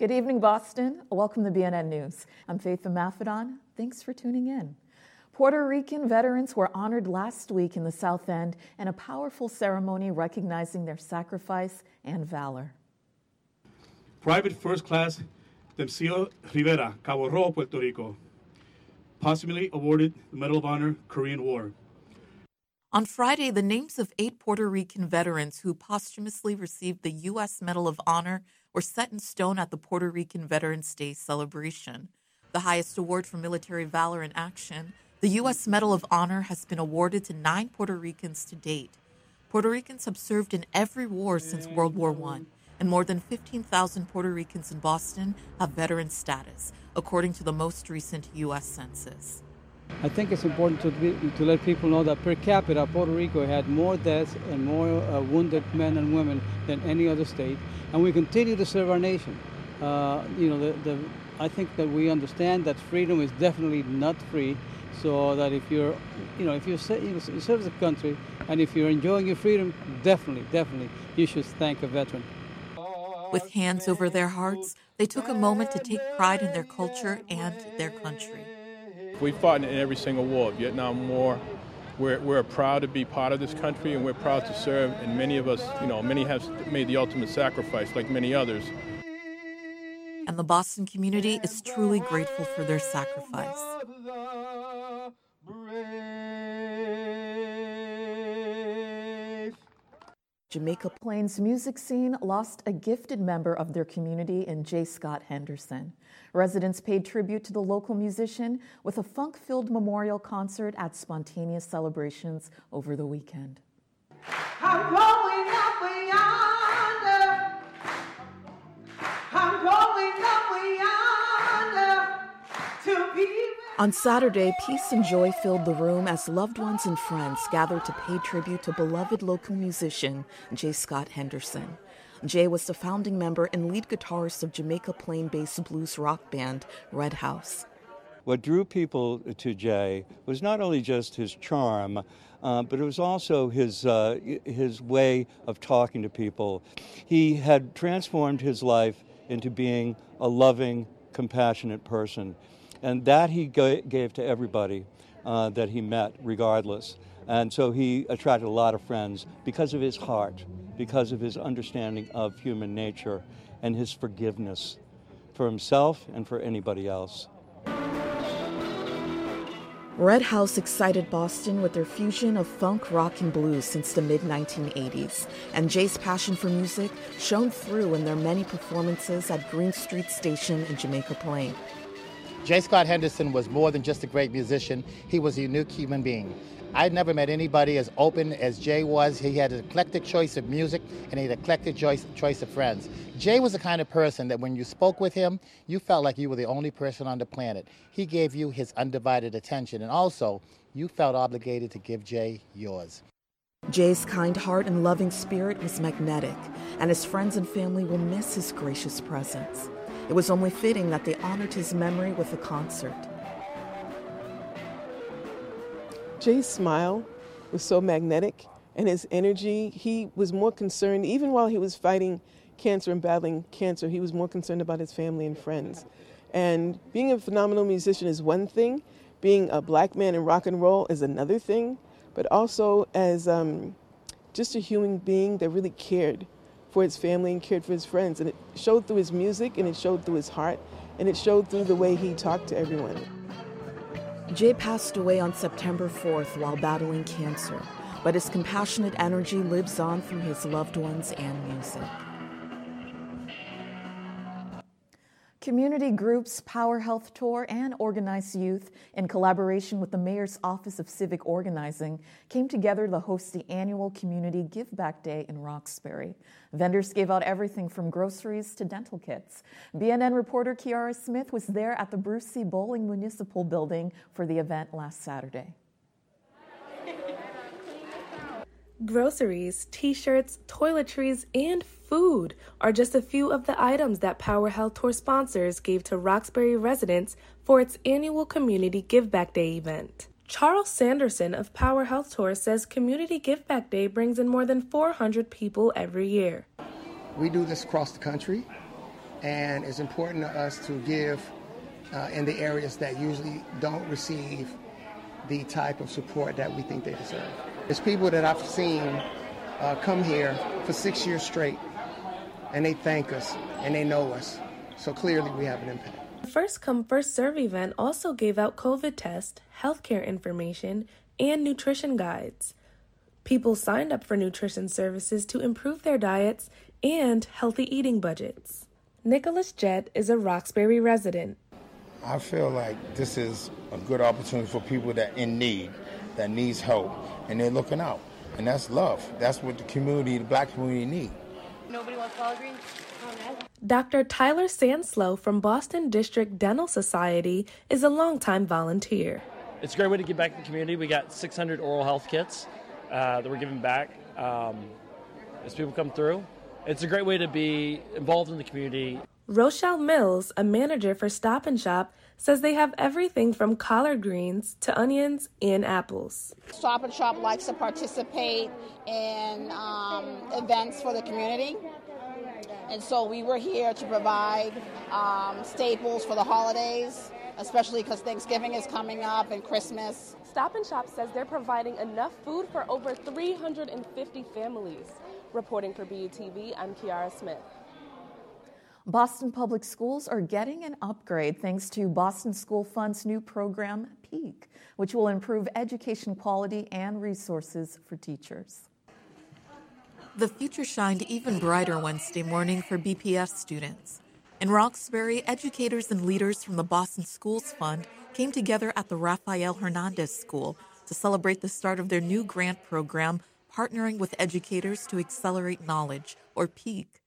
Good evening, Boston. Welcome to BNN News. I'm Faith Maffedon. Thanks for tuning in. Puerto Rican veterans were honored last week in the South End in a powerful ceremony recognizing their sacrifice and valor. Private First Class Demensio Rivera, Cabo Rojo, Puerto Rico, posthumously awarded the Medal of Honor Korean War. On Friday, the names of eight Puerto Rican veterans who posthumously received the U.S. Medal of Honor were set in stone at the Puerto Rican Veterans Day celebration. The highest award for military valor in action, the U.S. Medal of Honor has been awarded to nine Puerto Ricans to date. Puerto Ricans have served in every war since World War I, and more than 15,000 Puerto Ricans in Boston have veteran status, according to the most recent U.S. Census. I think it's important to, be, to let people know that per capita, Puerto Rico had more deaths and more uh, wounded men and women than any other state, and we continue to serve our nation. Uh, you know, the, the, I think that we understand that freedom is definitely not free, so that if you're, you know, if you you serve the country, and if you're enjoying your freedom, definitely, definitely, you should thank a veteran. With hands over their hearts, they took a moment to take pride in their culture and their country. We fought in every single war, Vietnam War. We're, we're proud to be part of this country and we're proud to serve. And many of us, you know, many have made the ultimate sacrifice, like many others. And the Boston community is truly grateful for their sacrifice. Jamaica Plain's music scene lost a gifted member of their community in J. Scott Henderson. Residents paid tribute to the local musician with a funk filled memorial concert at Spontaneous Celebrations over the weekend. To be. On Saturday, peace and joy filled the room as loved ones and friends gathered to pay tribute to beloved local musician J. Scott Henderson. Jay was the founding member and lead guitarist of Jamaica Plain based blues rock band Red House. What drew people to Jay was not only just his charm, uh, but it was also his, uh, his way of talking to people. He had transformed his life into being a loving, compassionate person. And that he gave to everybody uh, that he met, regardless. And so he attracted a lot of friends because of his heart, because of his understanding of human nature, and his forgiveness for himself and for anybody else. Red House excited Boston with their fusion of funk, rock, and blues since the mid 1980s, and Jay's passion for music shone through in their many performances at Green Street Station in Jamaica Plain. J. Scott Henderson was more than just a great musician, he was a unique human being. I never met anybody as open as Jay was. He had an eclectic choice of music and he had an eclectic choice, choice of friends. Jay was the kind of person that when you spoke with him, you felt like you were the only person on the planet. He gave you his undivided attention, and also you felt obligated to give Jay yours. Jay's kind heart and loving spirit was magnetic, and his friends and family will miss his gracious presence. It was only fitting that they honored his memory with a concert. Jay's smile was so magnetic, and his energy, he was more concerned, even while he was fighting cancer and battling cancer, he was more concerned about his family and friends. And being a phenomenal musician is one thing, being a black man in rock and roll is another thing, but also as um, just a human being that really cared for his family and cared for his friends. And it showed through his music and it showed through his heart and it showed through the way he talked to everyone. Jay passed away on September 4th while battling cancer, but his compassionate energy lives on through his loved ones and music. Community groups, Power Health Tour, and Organized Youth, in collaboration with the Mayor's Office of Civic Organizing, came together to host the annual Community Give Back Day in Roxbury. Vendors gave out everything from groceries to dental kits. BNN reporter Kiara Smith was there at the Bruce C. Bolling Municipal Building for the event last Saturday. Groceries, t shirts, toiletries, and food are just a few of the items that Power Health Tour sponsors gave to Roxbury residents for its annual Community Give Back Day event. Charles Sanderson of Power Health Tour says Community Give Back Day brings in more than 400 people every year. We do this across the country. and it's important to us to give uh, in the areas that usually don't receive the type of support that we think they deserve. It's people that I've seen uh, come here for six years straight, and they thank us and they know us. So clearly, we have an impact. The First Come First Serve event also gave out COVID tests, healthcare information, and nutrition guides. People signed up for nutrition services to improve their diets and healthy eating budgets. Nicholas Jett is a Roxbury resident. I feel like this is a good opportunity for people that in need, that needs help, and they're looking out. And that's love. That's what the community, the black community need. Nobody wants collard greens? Dr. Tyler Sanslow from Boston District Dental Society is a longtime volunteer. It's a great way to give back to the community. We got 600 oral health kits uh, that we're giving back um, as people come through. It's a great way to be involved in the community. Rochelle Mills, a manager for Stop and Shop, says they have everything from collard greens to onions and apples. Stop and Shop likes to participate in um, events for the community. And so we were here to provide um, staples for the holidays, especially because Thanksgiving is coming up and Christmas. Stop and Shop says they're providing enough food for over 350 families. Reporting for BUTV, I'm Kiara Smith. Boston Public Schools are getting an upgrade thanks to Boston School Fund's new program, PEAK, which will improve education quality and resources for teachers. The future shined even brighter Wednesday morning for BPS students. In Roxbury, educators and leaders from the Boston Schools Fund came together at the Rafael Hernandez School to celebrate the start of their new grant program, partnering with educators to accelerate knowledge, or PEAK.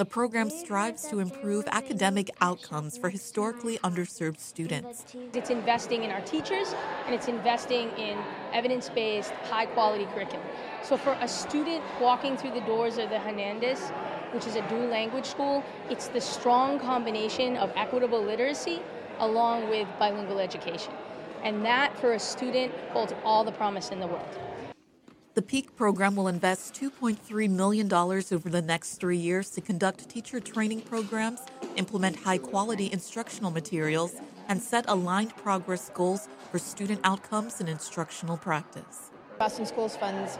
The program strives to improve academic outcomes for historically underserved students. It's investing in our teachers and it's investing in evidence based, high quality curriculum. So, for a student walking through the doors of the Hernandez, which is a dual language school, it's the strong combination of equitable literacy along with bilingual education. And that, for a student, holds all the promise in the world. The PEAK program will invest $2.3 million over the next three years to conduct teacher training programs, implement high quality instructional materials, and set aligned progress goals for student outcomes and instructional practice. Boston Schools Fund's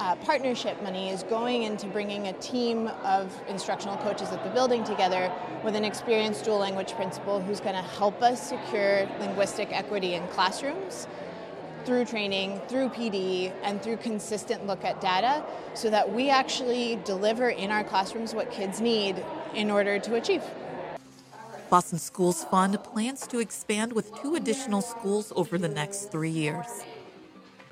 uh, partnership money is going into bringing a team of instructional coaches at the building together with an experienced dual language principal who's going to help us secure linguistic equity in classrooms through training, through PD, and through consistent look at data so that we actually deliver in our classrooms what kids need in order to achieve. Boston Schools Fund plans to expand with two additional schools over the next three years.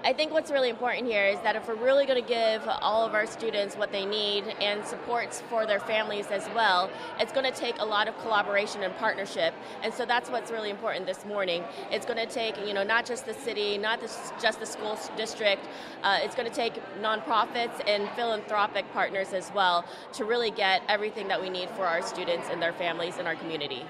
I think what's really important here is that if we're really going to give all of our students what they need and supports for their families as well, it's going to take a lot of collaboration and partnership. And so that's what's really important this morning. It's going to take, you know, not just the city, not just the school district. Uh, it's going to take nonprofits and philanthropic partners as well to really get everything that we need for our students and their families and our community.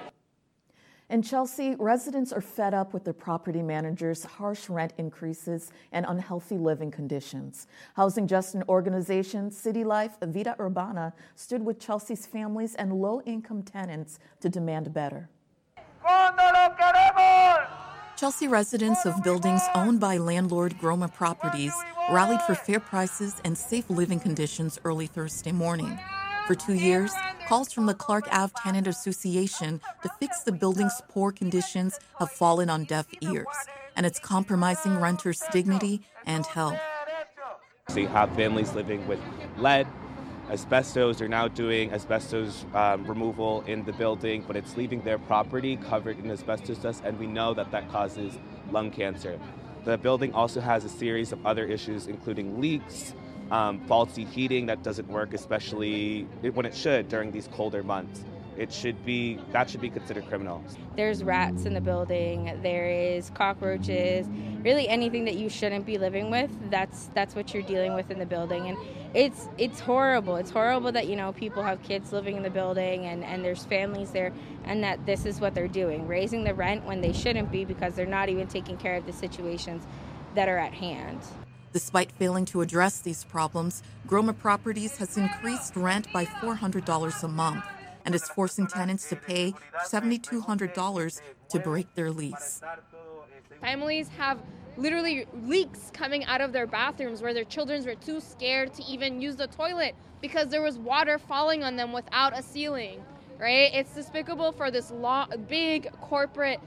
In Chelsea, residents are fed up with their property managers' harsh rent increases and unhealthy living conditions. Housing justice organization City Life Vida Urbana stood with Chelsea's families and low income tenants to demand better. Chelsea residents of buildings owned by landlord Groma Properties rallied for fair prices and safe living conditions early Thursday morning. For two years, calls from the Clark Ave Tenant Association to fix the building's poor conditions have fallen on deaf ears, and it's compromising renters' dignity and health. You have families living with lead, asbestos. They're now doing asbestos um, removal in the building, but it's leaving their property covered in asbestos dust, and we know that that causes lung cancer. The building also has a series of other issues, including leaks, um, faulty heating that doesn't work, especially when it should during these colder months. It should be that should be considered criminal. There's rats in the building. There is cockroaches. Really, anything that you shouldn't be living with. That's that's what you're dealing with in the building, and it's it's horrible. It's horrible that you know people have kids living in the building and and there's families there, and that this is what they're doing, raising the rent when they shouldn't be because they're not even taking care of the situations that are at hand. Despite failing to address these problems, Groma Properties has increased rent by $400 a month. and is forcing tenants to pay $7,200 to break their lease. Families have literally leaks coming out of their bathrooms where their children were too scared to even use the toilet because there was water falling on them without a ceiling, right? It's despicable for this law, big corporate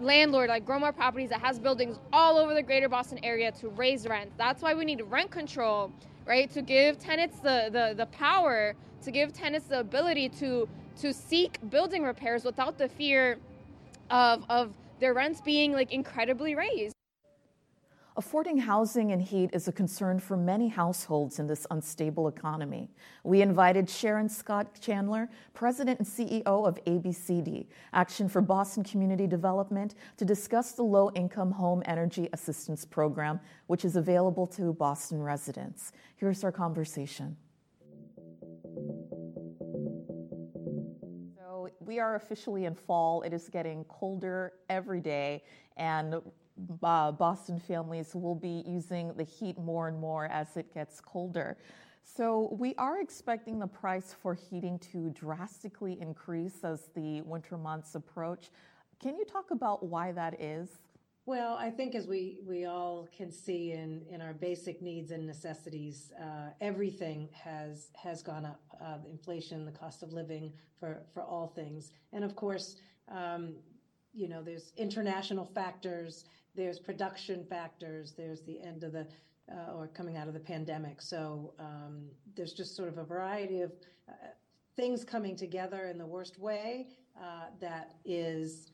landlord like Groma Properties that has buildings all over the greater Boston area to raise rent. That's why we need rent control, right? To give tenants the, the, the power, to give tenants the ability to to seek building repairs without the fear of of their rents being like incredibly raised. Affording housing and heat is a concern for many households in this unstable economy. We invited Sharon Scott Chandler, President and CEO of ABCD, Action for Boston Community Development, to discuss the Low Income Home Energy Assistance Program, which is available to Boston residents. Here's our conversation. So, we are officially in fall. It is getting colder every day, and uh, Boston families will be using the heat more and more as it gets colder. So, we are expecting the price for heating to drastically increase as the winter months approach. Can you talk about why that is? Well, I think as we, we all can see in, in our basic needs and necessities, uh, everything has has gone up. Uh, inflation, the cost of living for, for all things, and of course, um, you know, there's international factors there's production factors, there's the end of the uh, or coming out of the pandemic. So um, there's just sort of a variety of uh, things coming together in the worst way uh, that is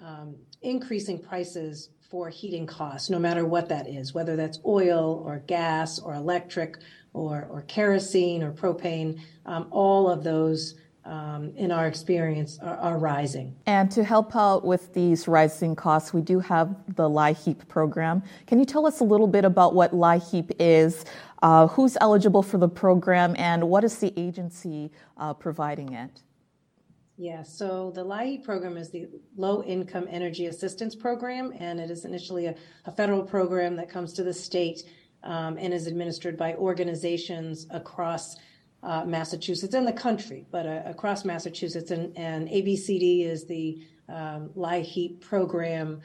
um, increasing prices for heating costs, no matter what that is, whether that's oil or gas or electric or, or kerosene or propane. Um, all of those um, in our experience, are, are, rising. And to help out with these rising costs, we do have the LIHEAP program. Can you tell us a little bit about what LIHEAP is, uh, who's eligible for the program, and what is the agency uh, providing it? Yeah, so the LIHEAP program is the Low Income Energy Assistance Program, and it is initially a, a federal program that comes to the state um, and is administered by organizations across uh, Massachusetts and the country, but uh, across Massachusetts. And, and, ABCD is the um, LIHEAP program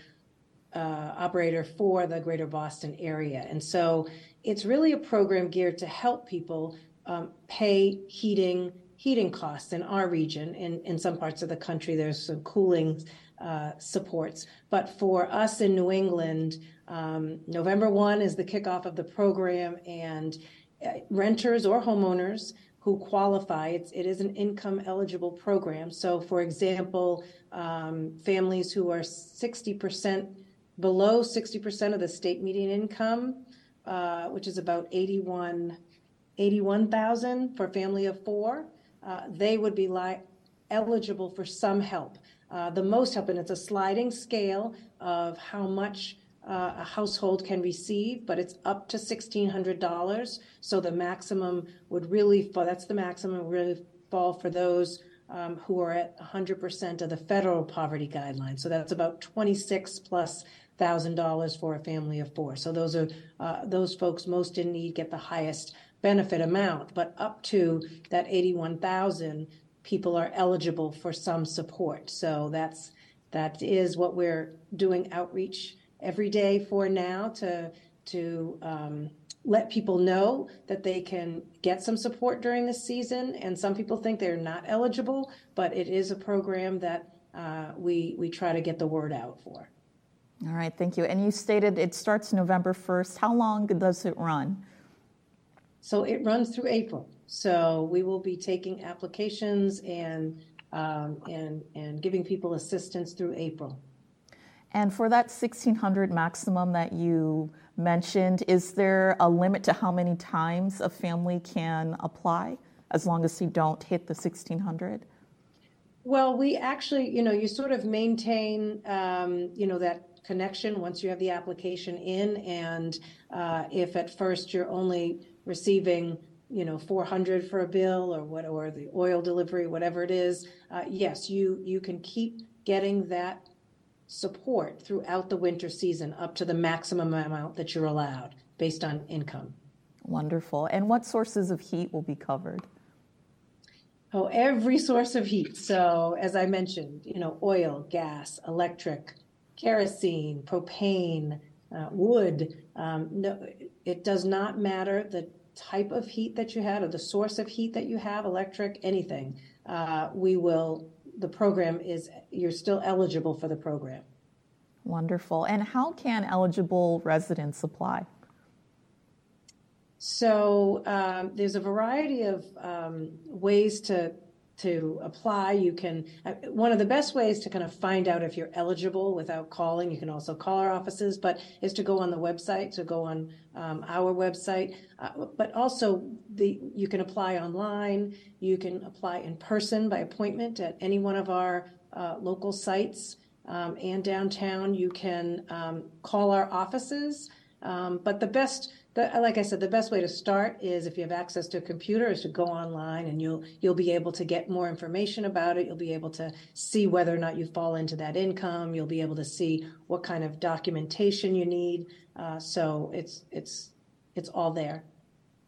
uh, operator for the greater Boston area. And so it's really a program geared to help people um, pay heating heating costs in our region. In, in some parts of the country, there's some cooling uh, supports. But for us in New England, um, November 1 is the kickoff of the program, and uh, renters or homeowners who qualify. It's, it is an income eligible program. So, for example, um, families who are 60% below 60% of the state median income, uh, which is about 81 81,000 for a family of four, uh, they would be li- eligible for some help. Uh, the most help, and it's a sliding scale of how much uh, a household can receive, but it's up to $1,600. So the maximum would really fall, that's the maximum really fall for those um, who are at 100% of the federal poverty guidelines. So that's about 26 plus thousand dollars for a family of four. So those are uh, those folks most in need get the highest benefit amount, but up to that 81,000 people are eligible for some support. So that's that is what we're doing outreach every day for now to to um, let people know that they can get some support during this season. And some people think they're not eligible, but it is a program that uh, we we try to get the word out for. All right, thank you. And you stated it starts November first. How long does it run? So it runs through April. So we will be taking applications and um, and and giving people assistance through April. And for that 1600 maximum that you mentioned, is there a limit to how many times a family can apply as long as you don't hit the 1600? Well, we actually, you know, you sort of maintain, um, you know, that connection once you have the application in. And uh, if at first you're only receiving, you know, 400 for a bill or what, or the oil delivery, whatever it is, uh, yes, you you can keep getting that support throughout the winter season up to the maximum amount that you're allowed based on income. Wonderful. And what sources of heat will be covered? Oh, every source of heat. So, as I mentioned, you know, oil, gas, electric, kerosene, propane, uh, wood. Um, no, it does not matter the type of heat that you had or the source of heat that you have, electric, anything. Uh, we will. The program is you're still eligible for the program. Wonderful. And how can eligible residents apply? So um, there's a variety of um, ways to to apply. You can uh, one of the best ways to kind of find out if you're eligible without calling. You can also call our offices, but is to go on the website. To go on um, our website, uh, but also the you can apply online. You can apply in person by appointment at any one of our uh, local sites um, and downtown. You can um, call our offices. Um, but the best the, like I said, the best way to start is if you have access to a computer is to go online and you'll you'll be able to get more information about it. You'll be able to see whether or not you fall into that income. You'll be able to see what kind of documentation you need. Uh, so it's it's it's all there.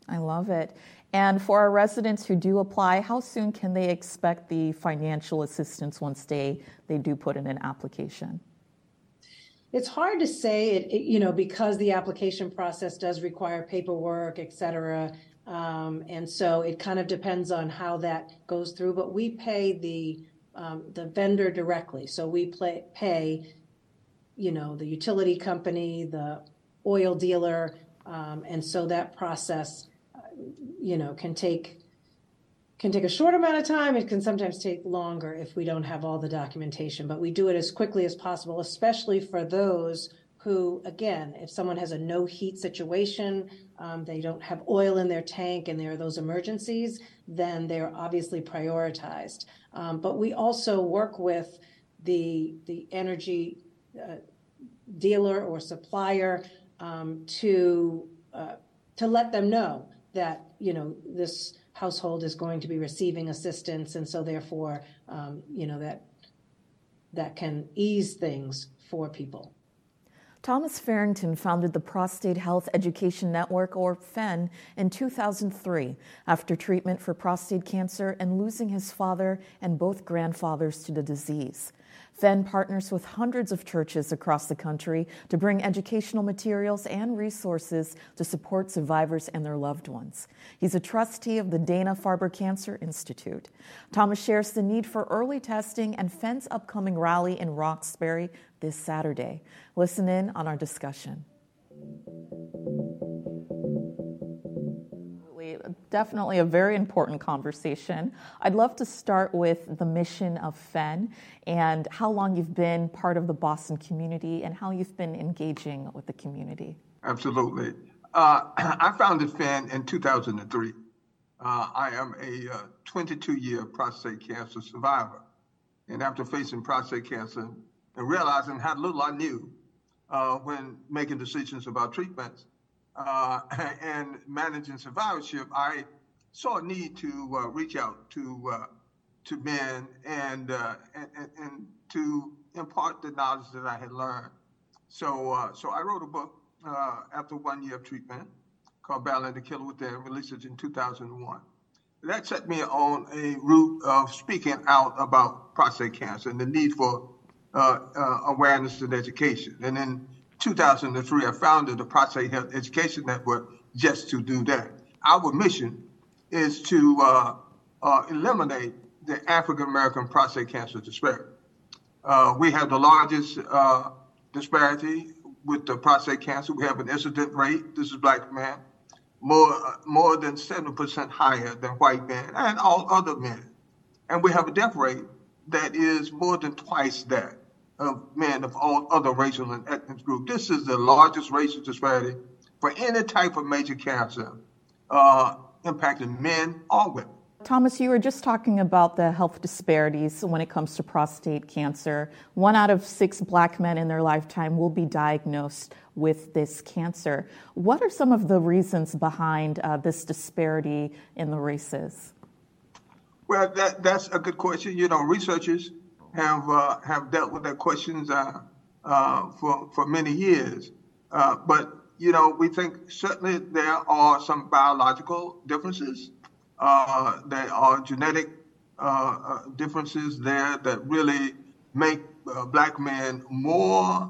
I love it. And for our residents who do apply, how soon can they expect the financial assistance once they, they do put in an application? It's hard to say it, it, you know, because the application process does require paperwork, et cetera. Um, and so it kind of depends on how that goes through. But we pay the um, the vendor directly, so we play, pay, you know, the utility company, the oil dealer, um, and so that process, uh, you know, can take can take a short amount of time. It can sometimes take longer if we don't have all the documentation, but we do it as quickly as possible, especially for those who, again, if someone has a no heat situation, um, they don't have oil in their tank, and there are those emergencies, then they're obviously prioritized. Um, but we also work with the the energy uh, dealer or supplier um, to uh, to let them know that you know this household is going to be receiving assistance, and so therefore, um, you know that that can ease things for people. Thomas Farrington founded the Prostate Health Education Network, or PHEN, in 2003 after treatment for prostate cancer and losing his father and both grandfathers to the disease. PHEN partners with hundreds of churches across the country to bring educational materials and resources to support survivors and their loved ones. He's a trustee of the Dana Farber Cancer Institute. Thomas shares the need for early testing and PHEN's upcoming rally in Roxbury this Saturday. Listen in on our discussion. Definitely a very important conversation. I'd love to start with the mission of PHEN and how long you've been part of the Boston community and how you've been engaging with the community. Absolutely. Uh, I founded PHEN in 2003. Uh, I am a 22 uh, prostate cancer survivor. And after facing prostate cancer and realizing how little I knew uh, when making decisions about treatments, uh, and managing survivorship, I saw a need to uh, reach out to uh, to men and, uh, and, and, to impart the knowledge that I had learned. So uh, so I wrote a book uh, after one year of treatment called Battling the Killer Within, released it in 2001. That set me on a route of speaking out about prostate cancer and the need for awareness and education. And then 2003, I founded the Prostate Health Education Network just to do that. Our mission is to uh, uh, eliminate the African American prostate cancer disparity. Uh, we have the largest uh, disparity with the prostate cancer. We have an incident rate, this is black men, more, uh, more than 7% higher than white men and all other men. And we have a death rate that is more than twice that of men of all other racial and ethnic groups. This is the largest racial disparity for any type of major cancer uh, impacting men or women. Thomas, you were just talking about the health disparities when it comes to prostate cancer. One out of six black men in their lifetime will be diagnosed with this cancer. What are some of the reasons behind uh, this disparity in the races? Well, that, that's a good question. You know, researchers have uh, have dealt with that questions uh, uh, for for many years. But you know, we think certainly there are some biological differences. Uh, there are genetic uh, differences there that really make uh, black men more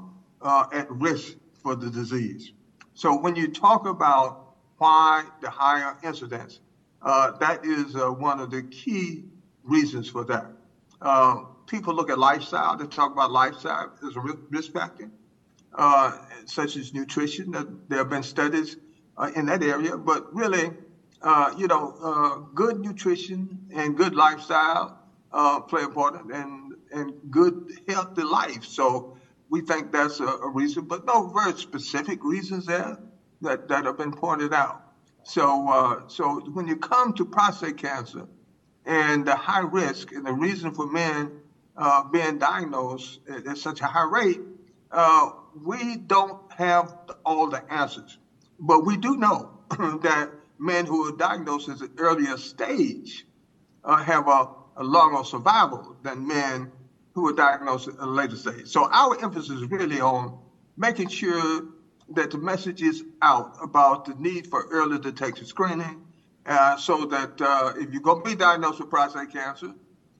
at risk for the disease. So when you talk about why the higher incidence, that is one of the key reasons for that. Uh, people look at lifestyle, they talk about lifestyle as a risk factor, uh, such as nutrition. There have been studies in that area, but really, you know, good nutrition and good lifestyle play important, and and good healthy life. So we think that's a, a, reason, but no very specific reasons there that, that have been pointed out. So, uh, so when you come to prostate cancer and the high risk and the reason for men uh, being diagnosed at, at, such a high rate, uh, we don't have all the answers. But we do know that men who are diagnosed at an earlier stage uh, have a, a longer survival than men who are diagnosed at a later stage. So our emphasis is really on making sure that the message is out about the need for early detection screening uh, so that uh, if you're going to be diagnosed with prostate cancer,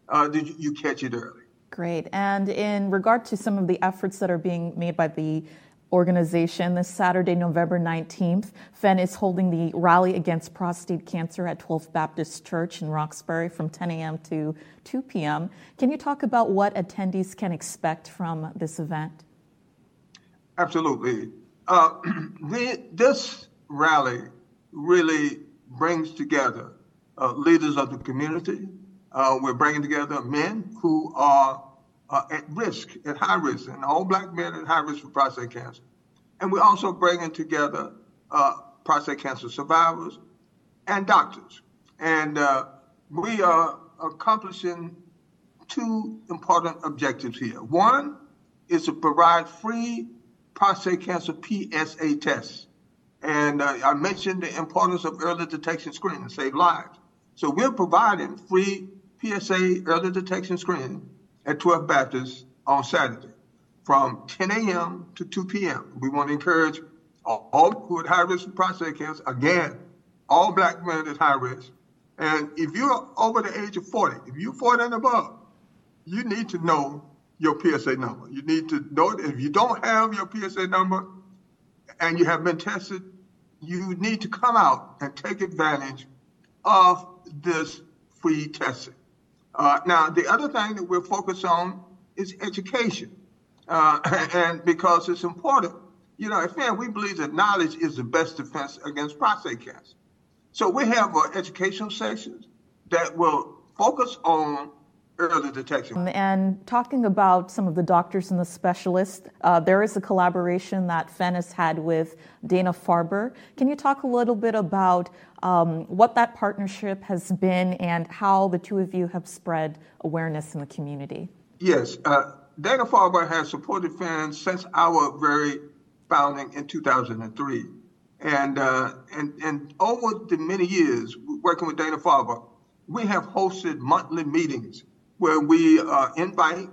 uh, you, you catch it early. Great. And in regard to some of the efforts that are being made by the organization. This Saturday, November 19th, PHEN is holding the Rally Against Prostate Cancer at 12th Baptist Church in Roxbury from 10 a.m. to 2 p.m. Can you talk about what attendees can expect from this event? Absolutely. Uh, the, this rally really brings together uh, leaders of the community. Uh, we're bringing together men who are uh, at risk, at high risk, and all black men at high risk for prostate cancer. And we're also bringing together uh, prostate cancer survivors and doctors. And uh, we are accomplishing two important objectives here. One is to provide free prostate cancer PSA tests. And uh, I mentioned the importance of early detection screening to save lives. So we're providing free PSA early detection screening at 12 Baptist on Saturday from 10 a.m. to 2 p.m. We want to encourage all who are at high risk of prostate cancer, again, all black men at high risk. And if you're over the age of 40, if you're 40 and above, you need to know your PSA number. You need to know it. If you don't have your PSA number and you have been tested, you need to come out and take advantage of this free testing. Uh, now, the other thing that we're focused on is education. Uh, and because it's important, you know, again, we believe that knowledge is the best defense against prostate cancer. So we have uh, educational sessions that will focus on early detection. Um, and talking about some of the doctors and the specialists, uh, there is a collaboration that PHEN has had with Dana Farber. Can you talk a little bit about um, what that partnership has been and how the two of you have spread awareness in the community? Yes. Uh, Dana Farber has supported PHEN since our very founding in 2003. And, uh, and, and over the many years working with Dana Farber, we have hosted monthly meetings where we uh, invite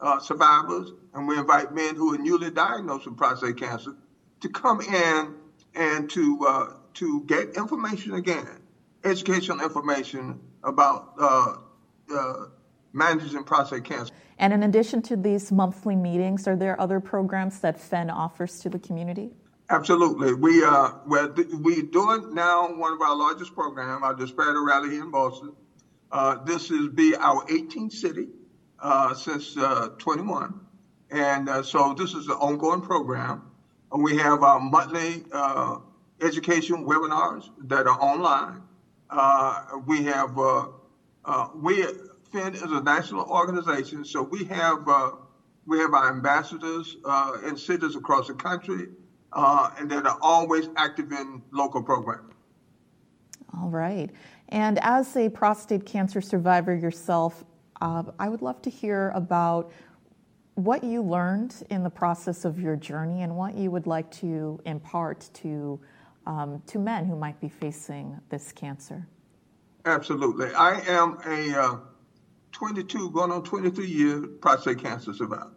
uh, survivors and we invite men who are newly diagnosed with prostate cancer to come in and to uh, to get information again, educational information about uh, uh, managing prostate cancer. And in addition to these monthly meetings, are there other programs that PHEN offers to the community? Absolutely. We uh, we're, we're doing now one of our largest programs, our Disparity Rally here in Boston. Uh, this is be our 18th city uh, since uh, 21. And uh, so this is an ongoing program. We have our monthly uh, education webinars that are online. we have, we, PHEN is a national organization, so we have, we have our ambassadors in cities across the country and that are always active in local programs. All right. And as a prostate cancer survivor yourself, uh, I would love to hear about what you learned in the process of your journey and what you would like to impart to, um, to men who might be facing this cancer. Absolutely. I am a uh, 22, going on 23 year prostate cancer survivor.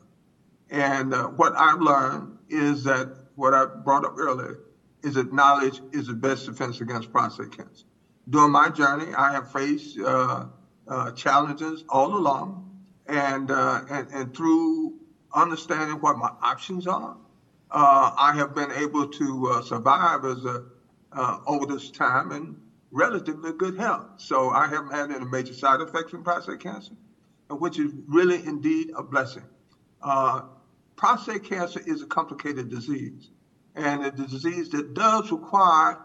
And uh, what I've learned is that what I brought up earlier is that knowledge is the best defense against prostate cancer during my journey, I have faced uh, uh, challenges all along, and, uh, and and through understanding what my options are, uh, I have been able to uh, survive as a over this time in relatively good health. So I haven't had any major side effects from prostate cancer, which is really indeed a blessing. Prostate cancer is a complicated disease, and a disease that does require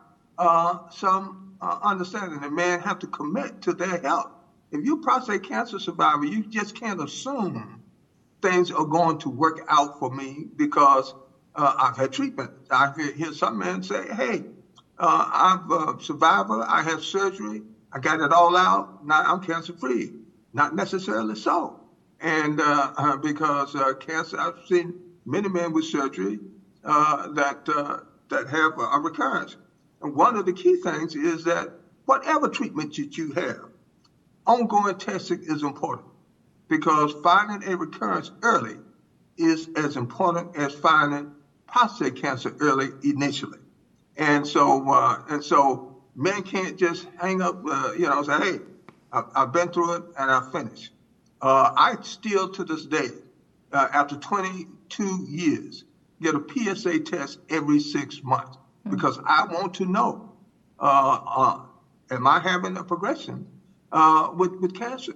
some uh, understanding. The men have to commit to their health. If you're prostate cancer survivor, you just can't assume things are going to work out for me because uh, I've had treatment. I hear some men say, "Hey, uh, I'm a survivor. I had surgery. I got it all out. Now I'm cancer free." Not necessarily so, and uh, uh because uh, cancer, I've seen many men with surgery uh, that that have a recurrence. And one of the key things is that whatever treatment that you have, ongoing testing is important because finding a recurrence early is as important as finding prostate cancer early initially. And so, uh, and so men can't just hang up, uh, you know, say, hey, I, have been through it and I finished. Uh, I still to this day, uh, after 22 years, get a PSA test every six months mm-hmm. because I want to know, uh, uh, am I having a progression with, with cancer?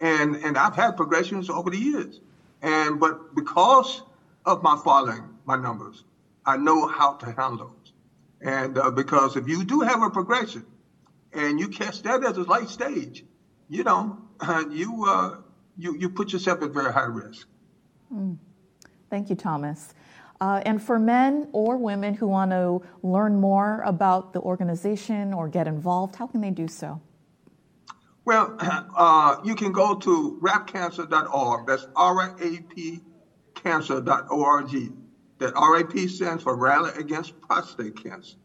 And, and I've had progressions over the years. And, but because of my following, my numbers, I know how to handle those. And uh, because if you do have a progression and you catch that as a late stage, you know, you, uh, you, you put yourself at very high risk. Mm. Thank you, Thomas. Uh, and for men or women who want to learn more about the organization or get involved, how can they do so? Well, uh, you can go to rapcancer.org. That's R-A-P cancer.org. That RAP stands for Rally Against Prostate Cancer.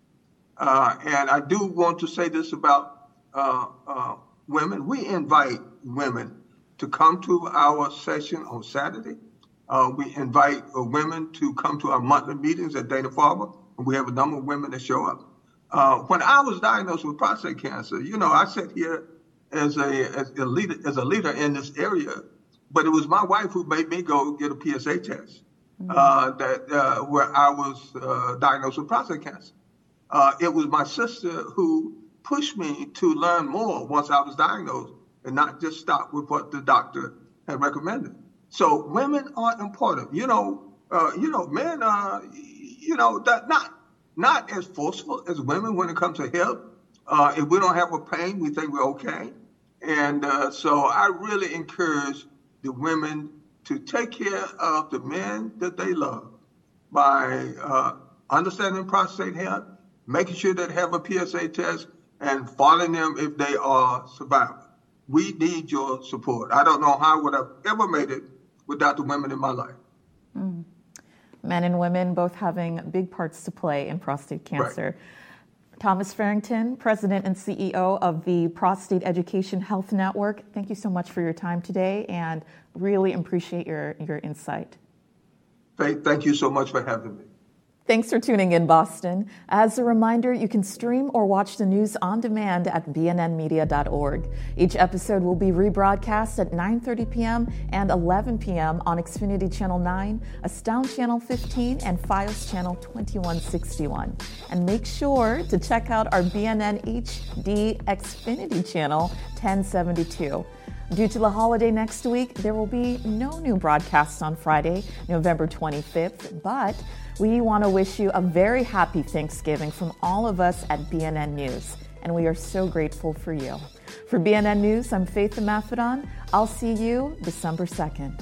Uh, and I do want to say this about uh, uh, women. We invite women to come to our session on Saturday. Uh, we invite uh, women to come to our monthly meetings at Dana Farber. And we have a number of women that show up. Uh, when I was diagnosed with prostate cancer, you know, I sat here as a as a leader as a leader in this area, but it was my wife who made me go get a PSA test mm-hmm. uh, that uh, where I was uh, diagnosed with prostate cancer. Uh, it was my sister who pushed me to learn more once I was diagnosed and not just stop with what the doctor had recommended. So women are important. You know, uh, you know, men are, you know, not not as forceful as women when it comes to health. Uh, if we don't have a pain, we think we're okay. And uh, so I really encourage the women to take care of the men that they love by uh, understanding prostate health, making sure that they have a PSA test, and following them if they are survivors. We need your support. I don't know how I would have ever made it without the women in my life. Mm. Men and women both having big parts to play in prostate cancer. Right. Thomas Farrington, President and CEO of the Prostate Education Health Network, thank you so much for your time today and really appreciate your, your insight. Thank, thank you so much for having me. Thanks for tuning in, Boston. As a reminder, you can stream or watch the news on demand at bnnmedia.org. Each episode will be rebroadcast at 9:30 p.m. and 11 p.m. on Xfinity Channel 9, Astound Channel 15, and FiOS Channel 2161. And make sure to check out our BNN HD Xfinity Channel 1072. Due to the holiday next week, there will be no new broadcasts on Friday, November 25th, but we want to wish you a very happy Thanksgiving from all of us at BNN News, and we are so grateful for you. For BNN News, I'm Faith Maffedon. I'll see you December 2nd.